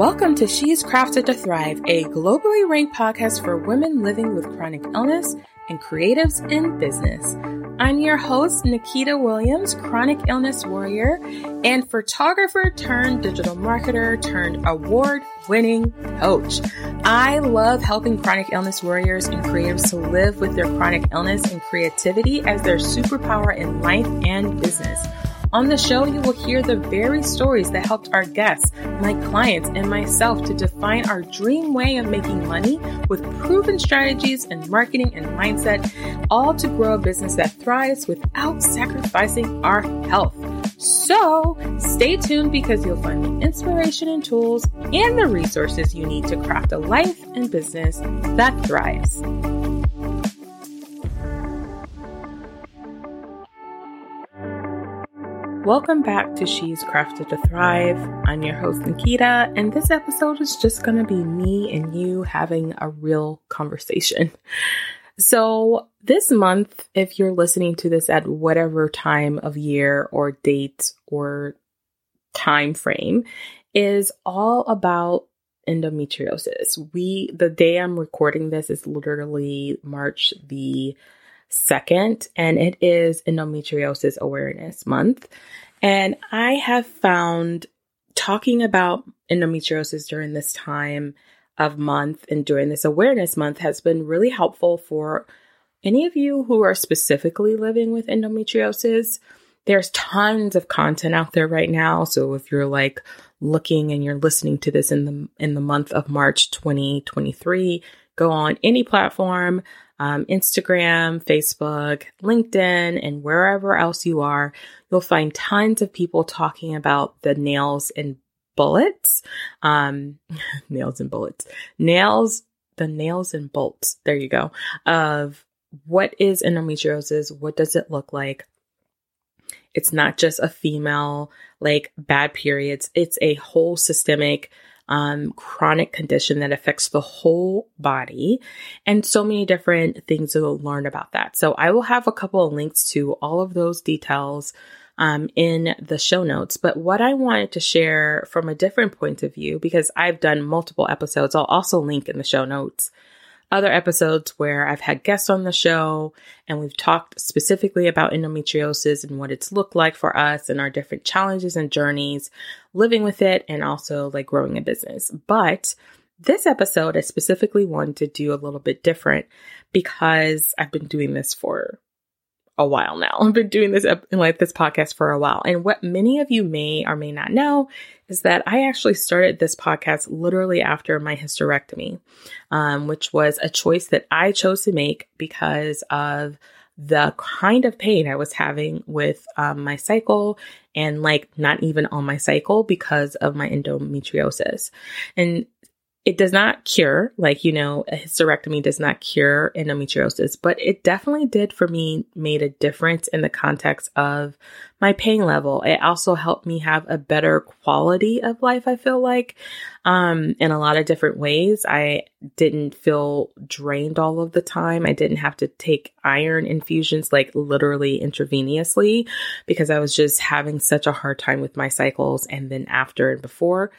Welcome to She's Crafted to Thrive, a globally ranked podcast for women living with chronic illness and creatives in business. I'm your host, Nikita Williams, chronic illness warrior and photographer turned digital marketer turned award winning coach. I love helping chronic illness warriors and creatives to live with their chronic illness and creativity as their superpower in life and business. On the show, you will hear the very stories that helped our guests, my clients, and myself to define our dream way of making money with proven strategies and marketing and mindset, all to grow a business that thrives without sacrificing our health. So stay tuned because you'll find the inspiration and tools and the resources you need to craft a life and business that thrives. Welcome back to She's Crafted to Thrive. I'm your host, Nikita, and this episode is just going to be me and you having a real conversation. So, this month, if you're listening to this at whatever time of year or date or time frame, is all about endometriosis. We, the day I'm recording this is literally March the second, and it is Endometriosis Awareness Month. And I have found talking about endometriosis during this time of month and during this awareness month has been really helpful for any of you who are specifically living with endometriosis. There's tons of content out there right now. So if you're like looking and you're listening to this in the in the month of March 2023, go on any platform um, Instagram, Facebook, LinkedIn, and wherever else you are, you'll find tons of people talking about the nails and bullets. Um, nails and bullets. Nails, the nails and bolts. There you go. Of what is endometriosis? What does it look like? It's not just a female, like bad periods. It's a whole systemic um, chronic condition that affects the whole body, and so many different things to learn about that. So I will have a couple of links to all of those details um, in the show notes. But what I wanted to share from a different point of view, because I've done multiple episodes, I'll also link in the show notes other episodes where I've had guests on the show and we've talked specifically about endometriosis and what it's looked like for us and our different challenges and journeys living with it and also like growing a business. But this episode, I specifically wanted to do a little bit different because I've been doing this for a while now. I've been doing this like this podcast for a while. And what many of you may or may not know is that I actually started this podcast literally after my hysterectomy, um, which was a choice that I chose to make because of the kind of pain I was having with um, my cycle and like not even on my cycle because of my endometriosis. And it does not cure, like, you know, a hysterectomy does not cure endometriosis, but it definitely did for me, made a difference in the context of my pain level. It also helped me have a better quality of life, I feel like, um, in a lot of different ways. I didn't feel drained all of the time. I didn't have to take iron infusions, like literally intravenously, because I was just having such a hard time with my cycles and then after and before.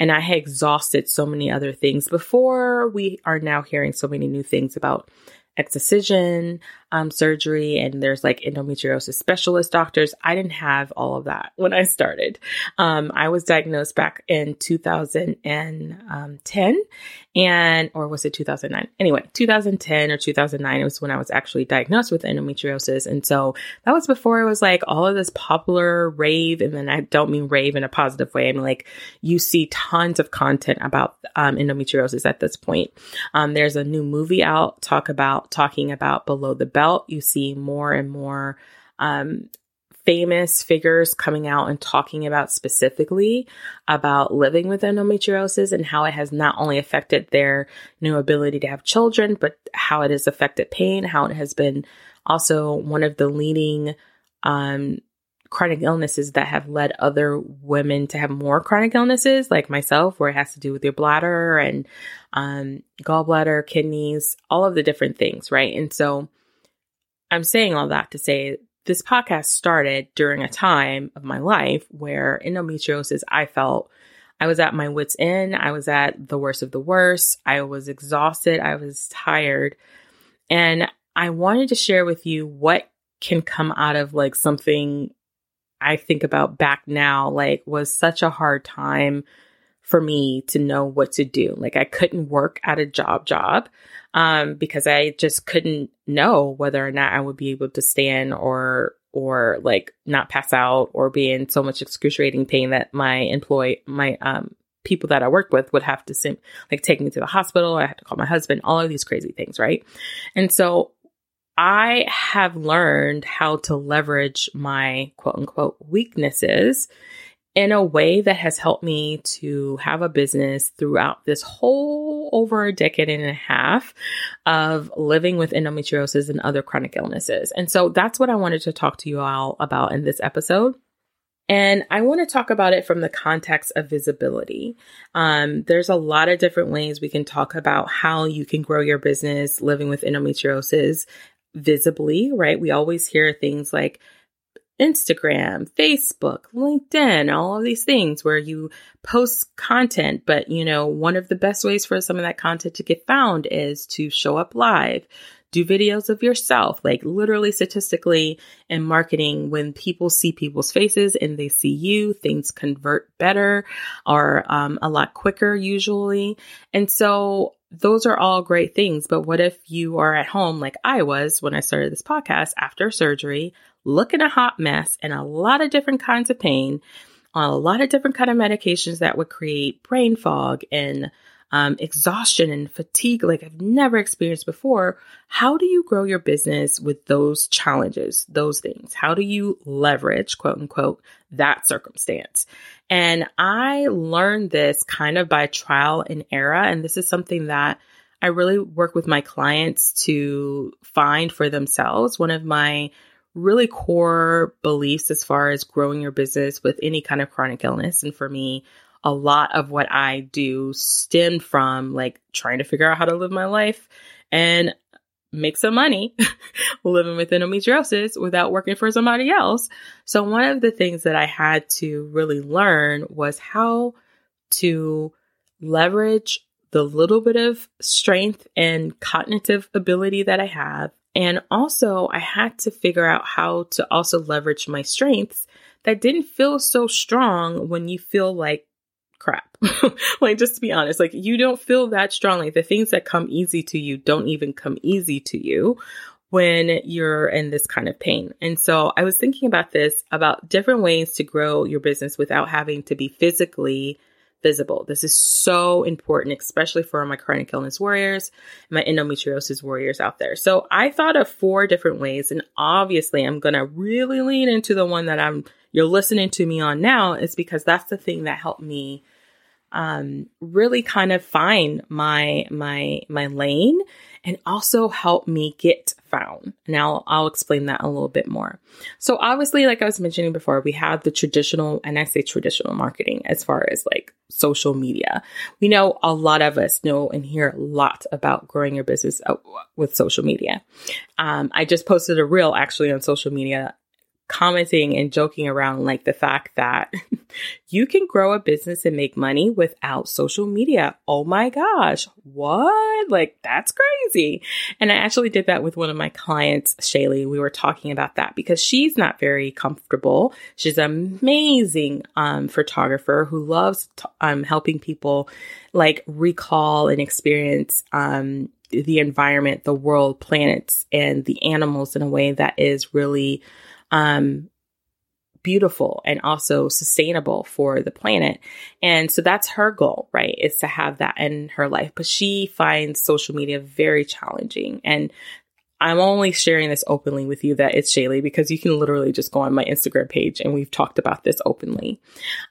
And I had exhausted so many other things before. We are now hearing so many new things about excision um, surgery and there's like endometriosis specialist doctors. I didn't have all of that when I started. Um, I was diagnosed back in 2010 and, or was it 2009? Anyway, 2010 or 2009 was when I was actually diagnosed with endometriosis. And so that was before it was like all of this popular rave. And then I don't mean rave in a positive way. I mean, like you see tons of content about um, endometriosis at this point. Um, there's a new movie out talk about talking about below the belt you see more and more um, famous figures coming out and talking about specifically about living with endometriosis and how it has not only affected their new ability to have children, but how it has affected pain, how it has been also one of the leading um, chronic illnesses that have led other women to have more chronic illnesses, like myself, where it has to do with your bladder and um, gallbladder, kidneys, all of the different things, right? And so I'm saying all that to say this podcast started during a time of my life where endometriosis I felt I was at my wits' end. I was at the worst of the worst. I was exhausted. I was tired. And I wanted to share with you what can come out of like something I think about back now, like was such a hard time for me to know what to do. Like I couldn't work at a job job um, because I just couldn't know whether or not I would be able to stand or or like not pass out or be in so much excruciating pain that my employee my um people that I worked with would have to sim- like take me to the hospital. I had to call my husband, all of these crazy things, right? And so I have learned how to leverage my quote unquote weaknesses in a way that has helped me to have a business throughout this whole over a decade and a half of living with endometriosis and other chronic illnesses. And so that's what I wanted to talk to you all about in this episode. And I want to talk about it from the context of visibility. Um, there's a lot of different ways we can talk about how you can grow your business living with endometriosis visibly, right? We always hear things like Instagram, Facebook, LinkedIn, all of these things where you post content. But, you know, one of the best ways for some of that content to get found is to show up live, do videos of yourself, like literally statistically in marketing, when people see people's faces and they see you, things convert better or um, a lot quicker usually. And so those are all great things. But what if you are at home like I was when I started this podcast after surgery, looking a hot mess and a lot of different kinds of pain on a lot of different kind of medications that would create brain fog and um, exhaustion and fatigue like I've never experienced before. How do you grow your business with those challenges, those things? How do you leverage, quote unquote, that circumstance? And I learned this kind of by trial and error. And this is something that I really work with my clients to find for themselves. One of my really core beliefs as far as growing your business with any kind of chronic illness. And for me, a lot of what I do stemmed from like trying to figure out how to live my life and make some money living with endometriosis without working for somebody else. So one of the things that I had to really learn was how to leverage the little bit of strength and cognitive ability that I have. And also I had to figure out how to also leverage my strengths that didn't feel so strong when you feel like crap. like, just to be honest, like, you don't feel that strongly. The things that come easy to you don't even come easy to you when you're in this kind of pain. And so I was thinking about this about different ways to grow your business without having to be physically visible. This is so important, especially for my chronic illness warriors, my endometriosis warriors out there. So I thought of four different ways, and obviously I'm to really lean into the one that I'm you're listening to me on now is because that's the thing that helped me um, really kind of find my my my lane and also help me get found. Now I'll explain that a little bit more. So obviously, like I was mentioning before, we have the traditional, and I say traditional marketing as far as like social media. We know a lot of us know and hear a lot about growing your business uh, with social media. Um, I just posted a reel actually on social media commenting and joking around like the fact that you can grow a business and make money without social media. Oh my gosh, what? Like that's crazy. And I actually did that with one of my clients, Shaylee. We were talking about that because she's not very comfortable. She's an amazing um, photographer who loves t- um, helping people like recall and experience um, the environment, the world, planets, and the animals in a way that is really um, beautiful and also sustainable for the planet. And so that's her goal, right? Is to have that in her life. But she finds social media very challenging. And I'm only sharing this openly with you that it's Shaylee because you can literally just go on my Instagram page and we've talked about this openly.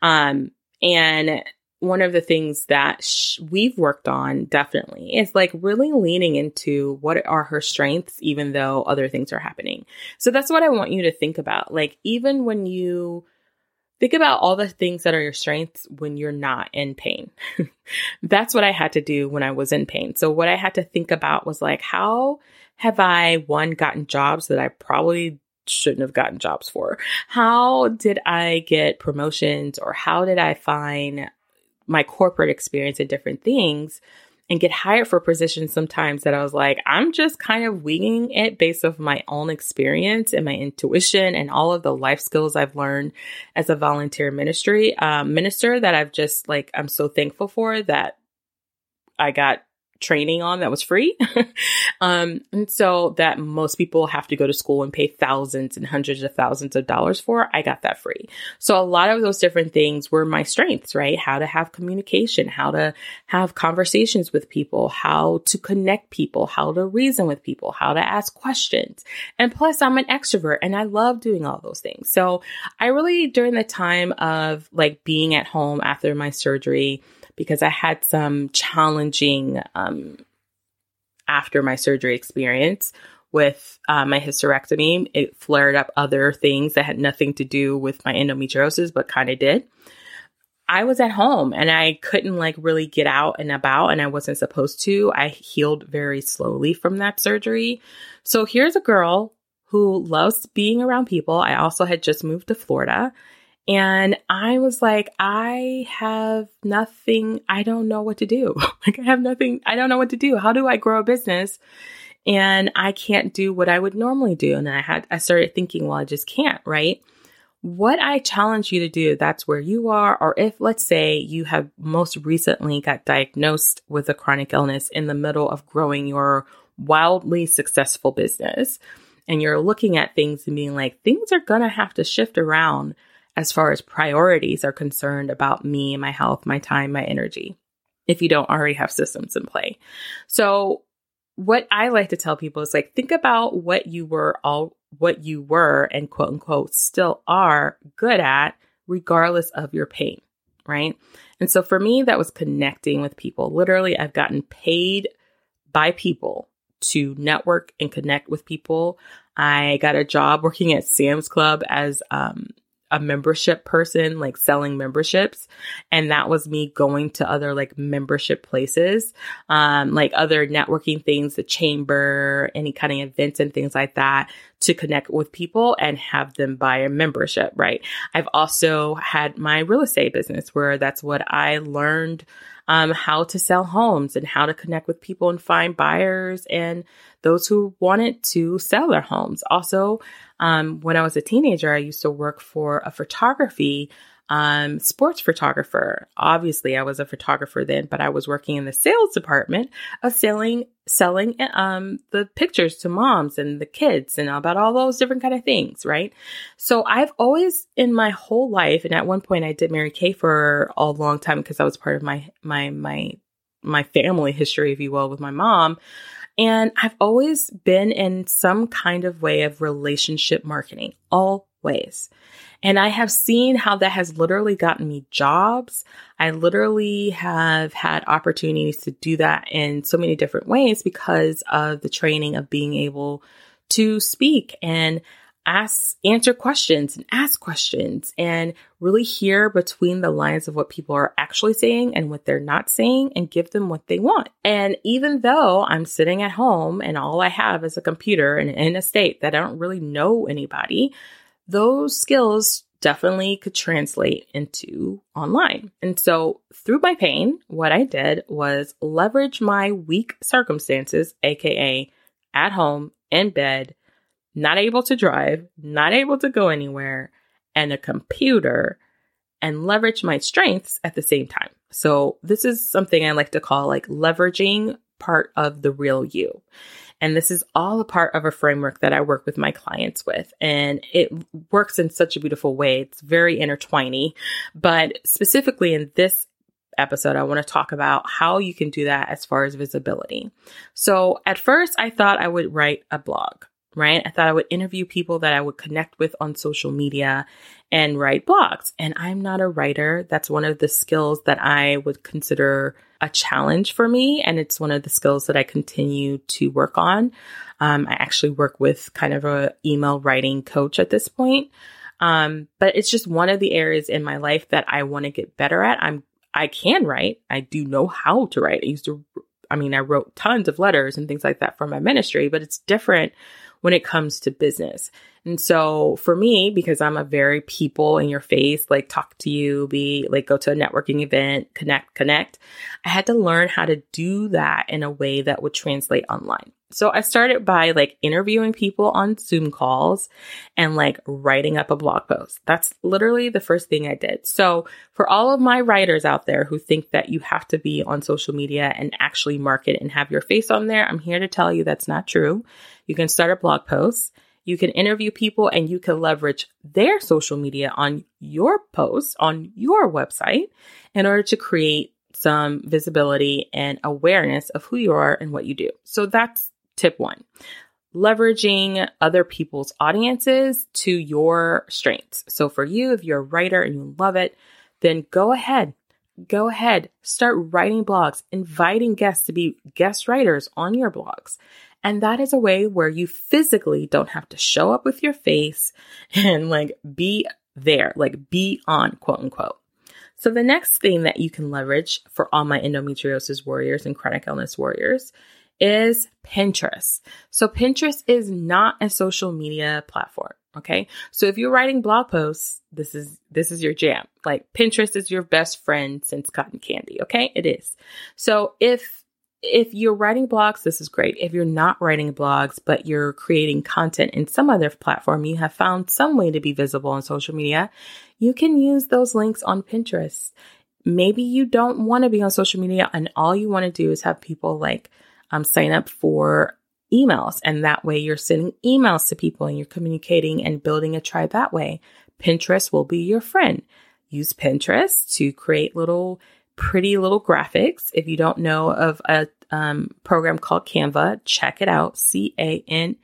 Um, and one of the things that sh- we've worked on definitely is like really leaning into what are her strengths, even though other things are happening. So that's what I want you to think about. Like, even when you think about all the things that are your strengths when you're not in pain. that's what I had to do when I was in pain. So, what I had to think about was like, how have I, one, gotten jobs that I probably shouldn't have gotten jobs for? How did I get promotions or how did I find my corporate experience and different things and get hired for positions sometimes that I was like, I'm just kind of winging it based off my own experience and my intuition and all of the life skills I've learned as a volunteer ministry um, minister that I've just like, I'm so thankful for that I got training on that was free. um, and so that most people have to go to school and pay thousands and hundreds of thousands of dollars for, I got that free. So a lot of those different things were my strengths, right? How to have communication, how to have conversations with people, how to connect people, how to reason with people, how to ask questions. And plus I'm an extrovert and I love doing all those things. So I really, during the time of like being at home after my surgery, because I had some challenging um, after my surgery experience with uh, my hysterectomy. It flared up other things that had nothing to do with my endometriosis, but kind of did. I was at home and I couldn't like really get out and about, and I wasn't supposed to. I healed very slowly from that surgery. So here's a girl who loves being around people. I also had just moved to Florida and I was like, I have nothing. I don't know what to do. like, I have nothing. I don't know what to do. How do I grow a business? And I can't do what I would normally do. And I had, I started thinking, well, I just can't, right? What I challenge you to do, that's where you are. Or if, let's say, you have most recently got diagnosed with a chronic illness in the middle of growing your wildly successful business, and you're looking at things and being like, things are going to have to shift around as far as priorities are concerned about me, my health, my time, my energy, if you don't already have systems in play. So, what I like to tell people is like, think about what you were all, what you were and quote unquote still are good at, regardless of your pain, right? And so for me, that was connecting with people. Literally, I've gotten paid by people to network and connect with people. I got a job working at Sam's Club as um, a membership person, like selling memberships. And that was me going to other like membership places, um, like other networking things, the chamber, any kind of events and things like that to connect with people and have them buy a membership, right? I've also had my real estate business where that's what I learned um, how to sell homes and how to connect with people and find buyers and those who wanted to sell their homes. Also, um, when I was a teenager, I used to work for a photography um, sports photographer. Obviously, I was a photographer then, but I was working in the sales department of selling selling um, the pictures to moms and the kids and about all those different kind of things, right? So I've always in my whole life, and at one point I did Mary Kay for a long time because I was part of my my my my family history, if you will, with my mom. And I've always been in some kind of way of relationship marketing, always. And I have seen how that has literally gotten me jobs. I literally have had opportunities to do that in so many different ways because of the training of being able to speak and ask answer questions and ask questions and really hear between the lines of what people are actually saying and what they're not saying and give them what they want. And even though I'm sitting at home and all I have is a computer and in a state that I don't really know anybody, those skills definitely could translate into online. And so through my pain, what I did was leverage my weak circumstances, aka at home in bed not able to drive, not able to go anywhere, and a computer and leverage my strengths at the same time. So, this is something I like to call like leveraging part of the real you. And this is all a part of a framework that I work with my clients with. And it works in such a beautiful way. It's very intertwiny. But specifically in this episode, I want to talk about how you can do that as far as visibility. So at first, I thought I would write a blog right? I thought I would interview people that I would connect with on social media and write blogs. And I'm not a writer. That's one of the skills that I would consider a challenge for me. And it's one of the skills that I continue to work on. Um, I actually work with kind of a email writing coach at this point. Um, but it's just one of the areas in my life that I want to get better at. I'm I can write. I do know how to write. I used to I mean, I wrote tons of letters and things like that for my ministry, but it's different when it comes to business. And so for me, because I'm a very people in your face, like talk to you, be like go to a networking event, connect, connect, I had to learn how to do that in a way that would translate online. So I started by like interviewing people on Zoom calls and like writing up a blog post. That's literally the first thing I did. So for all of my writers out there who think that you have to be on social media and actually market and have your face on there, I'm here to tell you that's not true. You can start a blog post. You can interview people and you can leverage their social media on your posts on your website in order to create some visibility and awareness of who you are and what you do. So that's Tip one leveraging other people's audiences to your strengths. So for you, if you're a writer and you love it, then go ahead. Go ahead, start writing blogs, inviting guests to be guest writers on your blogs. And that is a way where you physically don't have to show up with your face and like be there, like be on, quote unquote. So the next thing that you can leverage for all my endometriosis warriors and chronic illness warriors is Pinterest. So Pinterest is not a social media platform. Okay. So if you're writing blog posts, this is, this is your jam. Like Pinterest is your best friend since cotton candy. Okay. It is. So if, if you're writing blogs, this is great. If you're not writing blogs, but you're creating content in some other platform, you have found some way to be visible on social media, you can use those links on Pinterest. Maybe you don't want to be on social media and all you want to do is have people like um, sign up for emails. And that way you're sending emails to people and you're communicating and building a tribe that way. Pinterest will be your friend. Use Pinterest to create little pretty little graphics. If you don't know of a um, program called Canva, check it out. C A N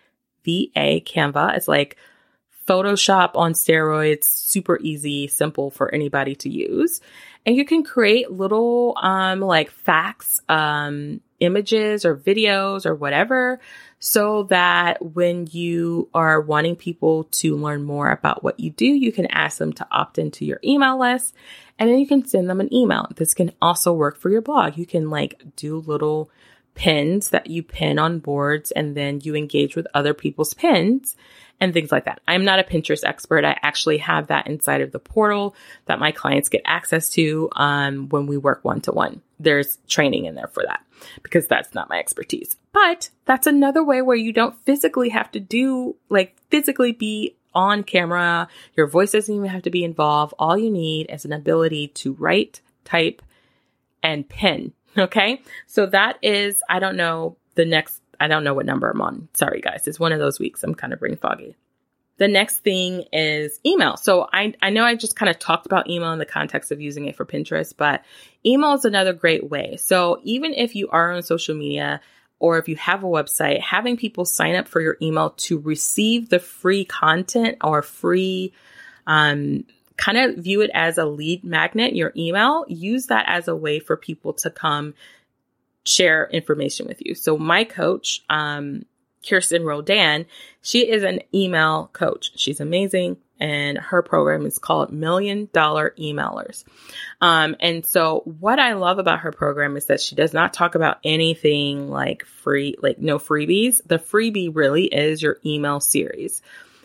V A Canva. It's like Photoshop on steroids, super easy, simple for anybody to use. And you can create little um, like facts, um, images or videos or whatever so that when you are wanting people to learn more about what you do, you can ask them to opt into your email list and then you can send them an email. This can also work for your blog. You can like do little pins that you pin on boards and then you engage with other people's pins and things like that. I'm not a Pinterest expert. I actually have that inside of the portal that my clients get access to um, when we work one to one. There's training in there for that because that's not my expertise. But that's another way where you don't physically have to do, like, physically be on camera. Your voice doesn't even have to be involved. All you need is an ability to write, type, and pin. Okay. So that is, I don't know, the next I don't know what number I'm on. Sorry, guys. It's one of those weeks. I'm kind of brain foggy. The next thing is email. So I, I know I just kind of talked about email in the context of using it for Pinterest, but email is another great way. So even if you are on social media or if you have a website, having people sign up for your email to receive the free content or free, um, kind of view it as a lead magnet, your email, use that as a way for people to come share information with you. So my coach, um, Kirsten Rodan, she is an email coach. She's amazing. And her program is called Million Dollar Emailers. Um, and so what I love about her program is that she does not talk about anything like free, like no freebies. The freebie really is your email series.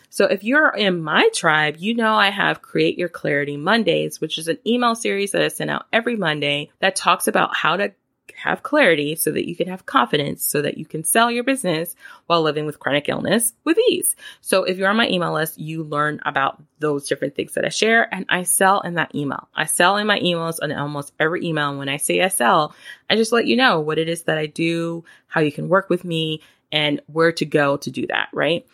So if you're in my tribe, you know I have Create Your Clarity Mondays, which is an email series that I send out every Monday that talks about how to have clarity so that you can have confidence so that you can sell your business while living with chronic illness with ease. So if you're on my email list, you learn about those different things that I share and I sell in that email. I sell in my emails on almost every email. And when I say I sell, I just let you know what it is that I do, how you can work with me and where to go to do that, right?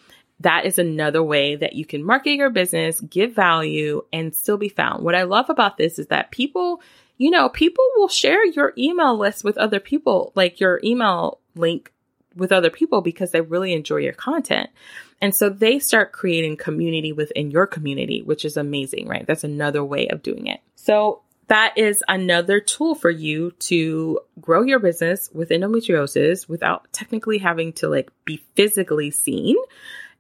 that is another way that you can market your business, give value, and still be found. What I love about this is that people you know, people will share your email list with other people, like your email link with other people because they really enjoy your content. And so they start creating community within your community, which is amazing, right? That's another way of doing it. So that is another tool for you to grow your business with endometriosis without technically having to like be physically seen.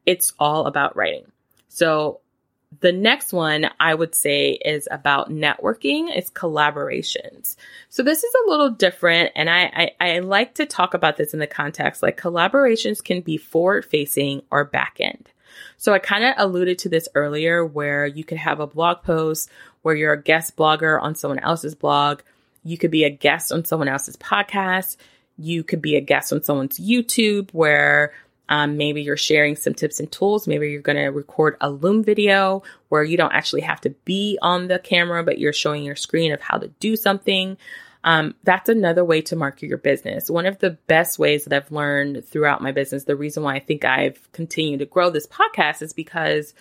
It's all about writing. So the next one I would say is about networking, it's collaborations. So this is a little different. And I, I, I like to talk about this in the context like collaborations can be forward facing or back end. So I kind of alluded to this earlier where you could have a blog post where you're a guest blogger on someone else's blog. You could be a guest on someone else's podcast. You could be a guest on someone's YouTube where um, maybe you're sharing some tips and tools. Maybe you're going to record a Loom video where you don't actually have to be on the camera, but you're showing your screen of how to do something. Um, that's another way to market your business. One of the best ways that I've learned throughout my business, the reason why I think I've continued to grow this podcast is because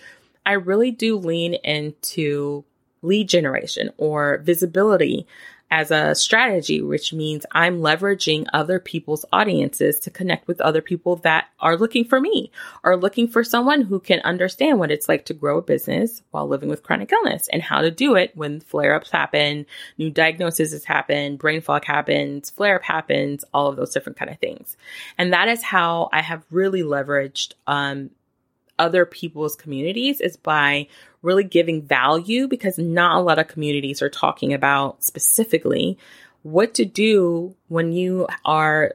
I really do lean into lead generation or visibility as a strategy, which means I'm leveraging other people's audiences to connect with other people that are looking for me or looking for someone who can understand what it's like to grow a business while living with chronic illness and how to do it when flare ups happen, new diagnoses happen, brain fog happens, flare up happens, all of those different kind of things. And that is how I have really leveraged um, other people's communities is by really giving value because not a lot of communities are talking about specifically what to do when you are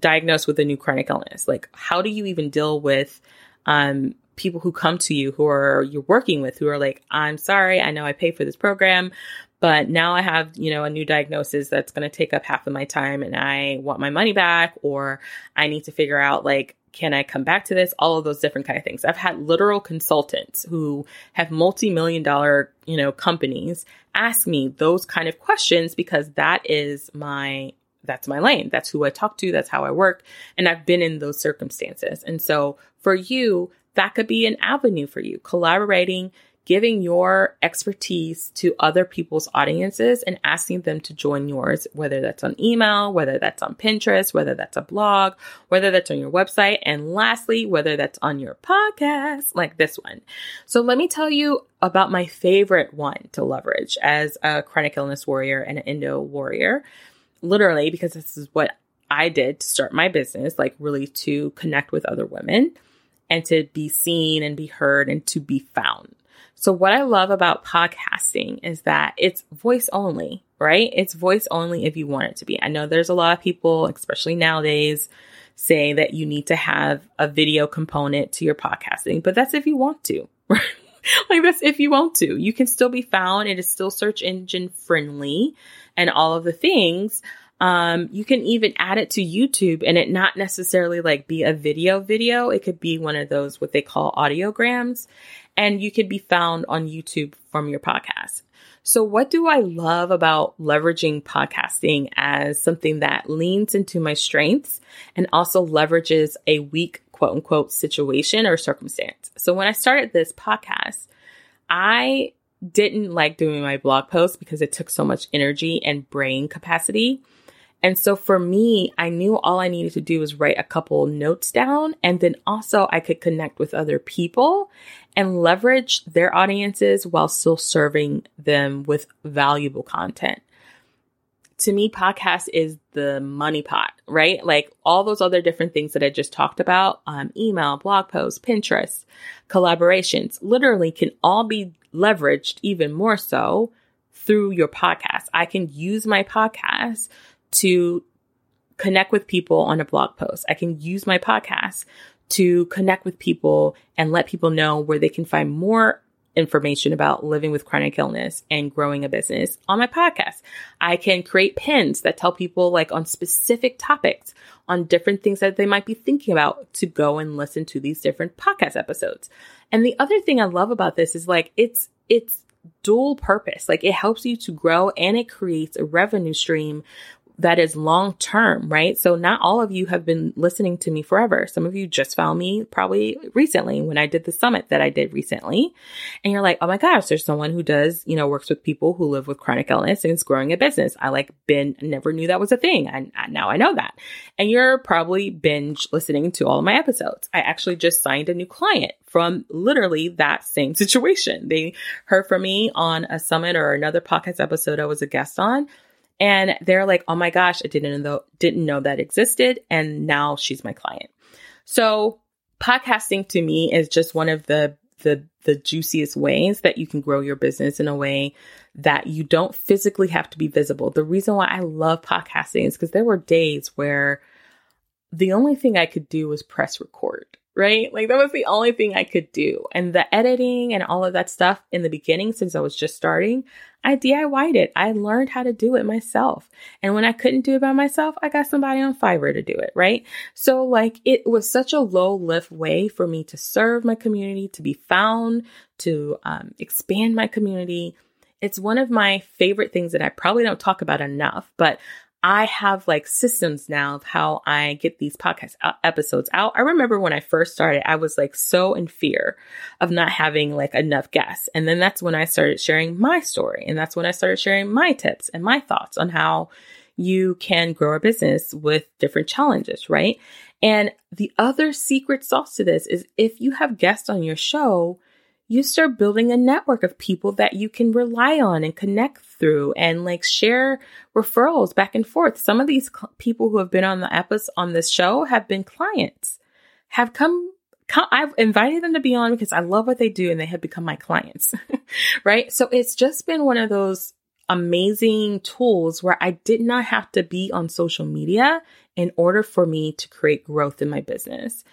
diagnosed with a new chronic illness. Like, how do you even deal with um, people who come to you who are you're working with who are like, I'm sorry, I know I pay for this program, but now I have, you know, a new diagnosis that's going to take up half of my time and I want my money back or I need to figure out like can I come back to this? All of those different kind of things. I've had literal consultants who have multi-million dollar, you know, companies ask me those kind of questions because that is my that's my lane. That's who I talk to, that's how I work, and I've been in those circumstances. And so for you, that could be an avenue for you, collaborating giving your expertise to other people's audiences and asking them to join yours, whether that's on email, whether that's on Pinterest, whether that's a blog, whether that's on your website, and lastly, whether that's on your podcast like this one. So let me tell you about my favorite one to leverage as a chronic illness warrior and an endo warrior. Literally, because this is what I did to start my business, like really to connect with other women and to be seen and be heard and to be found. So what I love about podcasting is that it's voice only, right? It's voice only if you want it to be. I know there's a lot of people, especially nowadays, say that you need to have a video component to your podcasting, but that's if you want to, right? like that's if you want to. You can still be found. It is still search engine friendly and all of the things. Um, you can even add it to YouTube and it not necessarily like be a video video. It could be one of those what they call audiograms and you can be found on YouTube from your podcast. So, what do I love about leveraging podcasting as something that leans into my strengths and also leverages a weak quote unquote situation or circumstance? So, when I started this podcast, I didn't like doing my blog posts because it took so much energy and brain capacity. And so for me, I knew all I needed to do was write a couple notes down. And then also I could connect with other people and leverage their audiences while still serving them with valuable content. To me, podcast is the money pot, right? Like all those other different things that I just talked about, um, email, blog posts, Pinterest, collaborations, literally can all be leveraged even more so through your podcast. I can use my podcast to connect with people on a blog post. I can use my podcast to connect with people and let people know where they can find more information about living with chronic illness and growing a business on my podcast. I can create pins that tell people like on specific topics on different things that they might be thinking about to go and listen to these different podcast episodes. And the other thing I love about this is like it's it's dual purpose. Like it helps you to grow and it creates a revenue stream that is long term, right? So not all of you have been listening to me forever. Some of you just found me probably recently when I did the summit that I did recently. And you're like, oh my gosh, there's someone who does, you know, works with people who live with chronic illness and is growing a business. I like been, never knew that was a thing. And now I know that. And you're probably binge listening to all of my episodes. I actually just signed a new client from literally that same situation. They heard from me on a summit or another podcast episode I was a guest on and they're like, "Oh my gosh, I didn't know didn't know that existed and now she's my client." So, podcasting to me is just one of the the the juiciest ways that you can grow your business in a way that you don't physically have to be visible. The reason why I love podcasting is because there were days where the only thing I could do was press record right? Like that was the only thing I could do. And the editing and all of that stuff in the beginning, since I was just starting, I DIYed it. I learned how to do it myself. And when I couldn't do it by myself, I got somebody on Fiverr to do it, right? So, like, it was such a low lift way for me to serve my community, to be found, to um, expand my community. It's one of my favorite things that I probably don't talk about enough, but I have like systems now of how I get these podcast uh, episodes out. I remember when I first started, I was like so in fear of not having like enough guests. And then that's when I started sharing my story. And that's when I started sharing my tips and my thoughts on how you can grow a business with different challenges, right? And the other secret sauce to this is if you have guests on your show, you start building a network of people that you can rely on and connect through and like share referrals back and forth. Some of these cl- people who have been on the episode on this show have been clients, have come, come I've invited them to be on because I love what they do and they have become my clients. right. So it's just been one of those amazing tools where I did not have to be on social media in order for me to create growth in my business.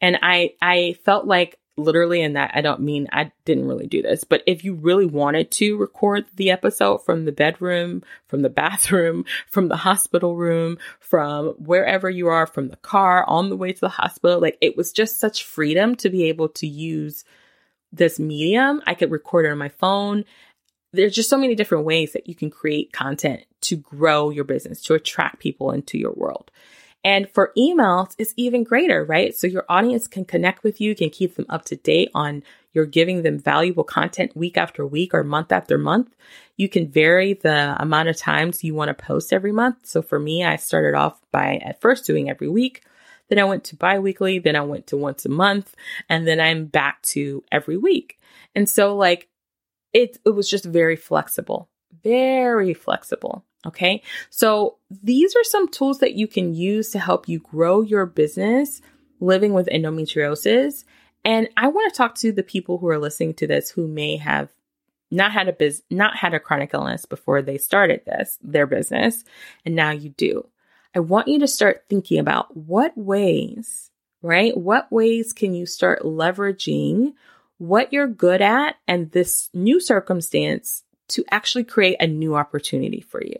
And I I felt like literally in that I don't mean I didn't really do this, but if you really wanted to record the episode from the bedroom, from the bathroom, from the hospital room, from wherever you are, from the car on the way to the hospital, like it was just such freedom to be able to use this medium. I could record it on my phone. There's just so many different ways that you can create content to grow your business, to attract people into your world. And for emails, it's even greater, right? So your audience can connect with you, can keep them up to date on you're giving them valuable content week after week or month after month. You can vary the amount of times you want to post every month. So for me, I started off by at first doing every week. Then I went to bi-weekly, then I went to once a month, and then I'm back to every week. And so like it it was just very flexible. Very flexible. Okay. So these are some tools that you can use to help you grow your business living with endometriosis. And I want to talk to the people who are listening to this who may have not had a biz not had a chronic illness before they started this, their business, and now you do. I want you to start thinking about what ways, right? What ways can you start leveraging what you're good at and this new circumstance to actually create a new opportunity for you.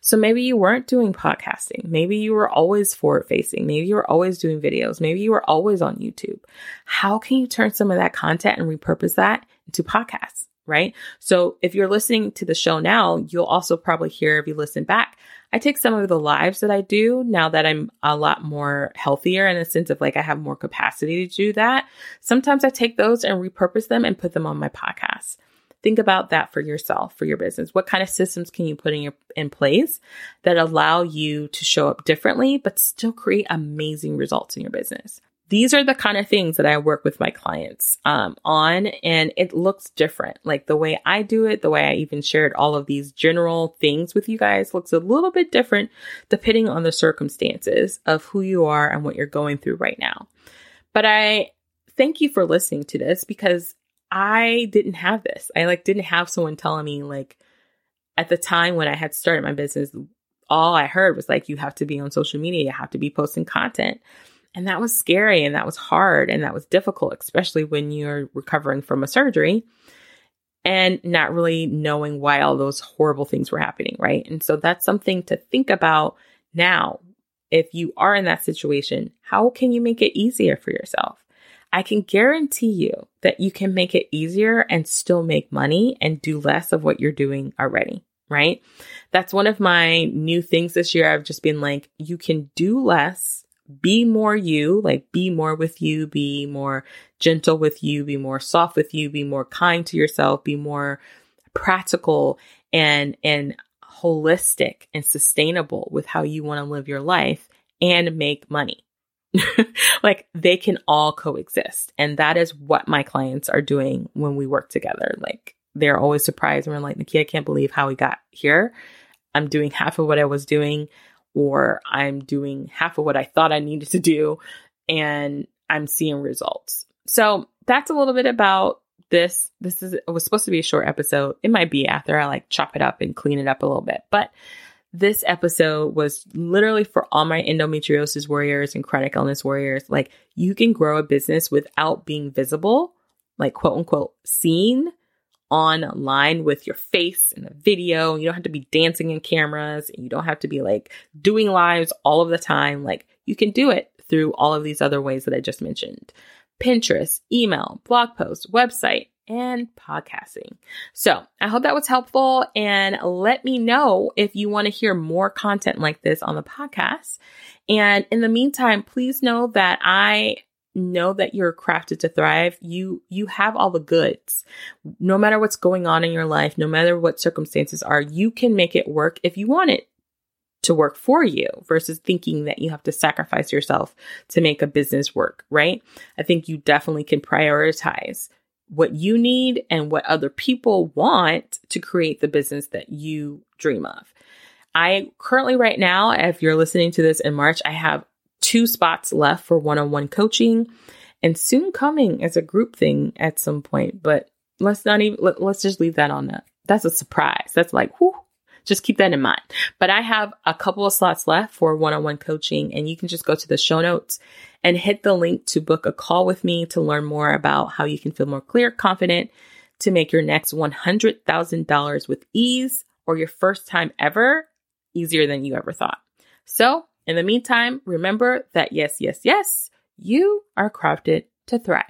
So maybe you weren't doing podcasting. Maybe you were always forward facing. Maybe you were always doing videos. Maybe you were always on YouTube. How can you turn some of that content and repurpose that into podcasts? Right. So if you're listening to the show now, you'll also probably hear if you listen back. I take some of the lives that I do now that I'm a lot more healthier in a sense of like I have more capacity to do that. Sometimes I take those and repurpose them and put them on my podcast. Think about that for yourself, for your business. What kind of systems can you put in your in place that allow you to show up differently but still create amazing results in your business? These are the kind of things that I work with my clients um, on, and it looks different. Like the way I do it, the way I even shared all of these general things with you guys looks a little bit different depending on the circumstances of who you are and what you're going through right now. But I thank you for listening to this because I didn't have this. I like didn't have someone telling me like at the time when I had started my business, all I heard was like you have to be on social media, you have to be posting content. And that was scary and that was hard and that was difficult, especially when you're recovering from a surgery and not really knowing why all those horrible things were happening, right? And so that's something to think about now. If you are in that situation, how can you make it easier for yourself? I can guarantee you that you can make it easier and still make money and do less of what you're doing already, right? That's one of my new things this year. I've just been like, you can do less, be more you, like be more with you, be more gentle with you, be more soft with you, be more kind to yourself, be more practical and, and holistic and sustainable with how you want to live your life and make money. like they can all coexist. And that is what my clients are doing when we work together. Like they're always surprised and we're like, Nikki, I can't believe how we got here. I'm doing half of what I was doing, or I'm doing half of what I thought I needed to do, and I'm seeing results. So that's a little bit about this. This is, was supposed to be a short episode. It might be after I like chop it up and clean it up a little bit, but this episode was literally for all my endometriosis warriors and chronic illness warriors. Like you can grow a business without being visible, like quote unquote seen online with your face in a video. You don't have to be dancing in cameras and you don't have to be like doing lives all of the time. Like you can do it through all of these other ways that I just mentioned. Pinterest, email, blog post, website, and podcasting. So I hope that was helpful and let me know if you want to hear more content like this on the podcast. And in the meantime, please know that I know that you're crafted to thrive. You, you have all the goods. No matter what's going on in your life, no matter what circumstances are, you can make it work if you want it to work for you versus thinking that you have to sacrifice yourself to make a business work, right? I think you definitely can prioritize what you need and what other people want to create the business that you dream of. I currently, right now, if you're listening to this in March, I have two spots left for one on one coaching and soon coming as a group thing at some point. But let's not even, let, us just leave that on that. That's a surprise. That's like, whoo, just keep that in mind. But I have a couple of slots left for one on one coaching, and you can just go to the show notes and hit the link to book a call with me to learn more about how you can feel more clear, confident to make your next $100,000 with ease or your first time ever easier than you ever thought. So, in the meantime, remember that yes, yes, yes, you are crafted to thrive.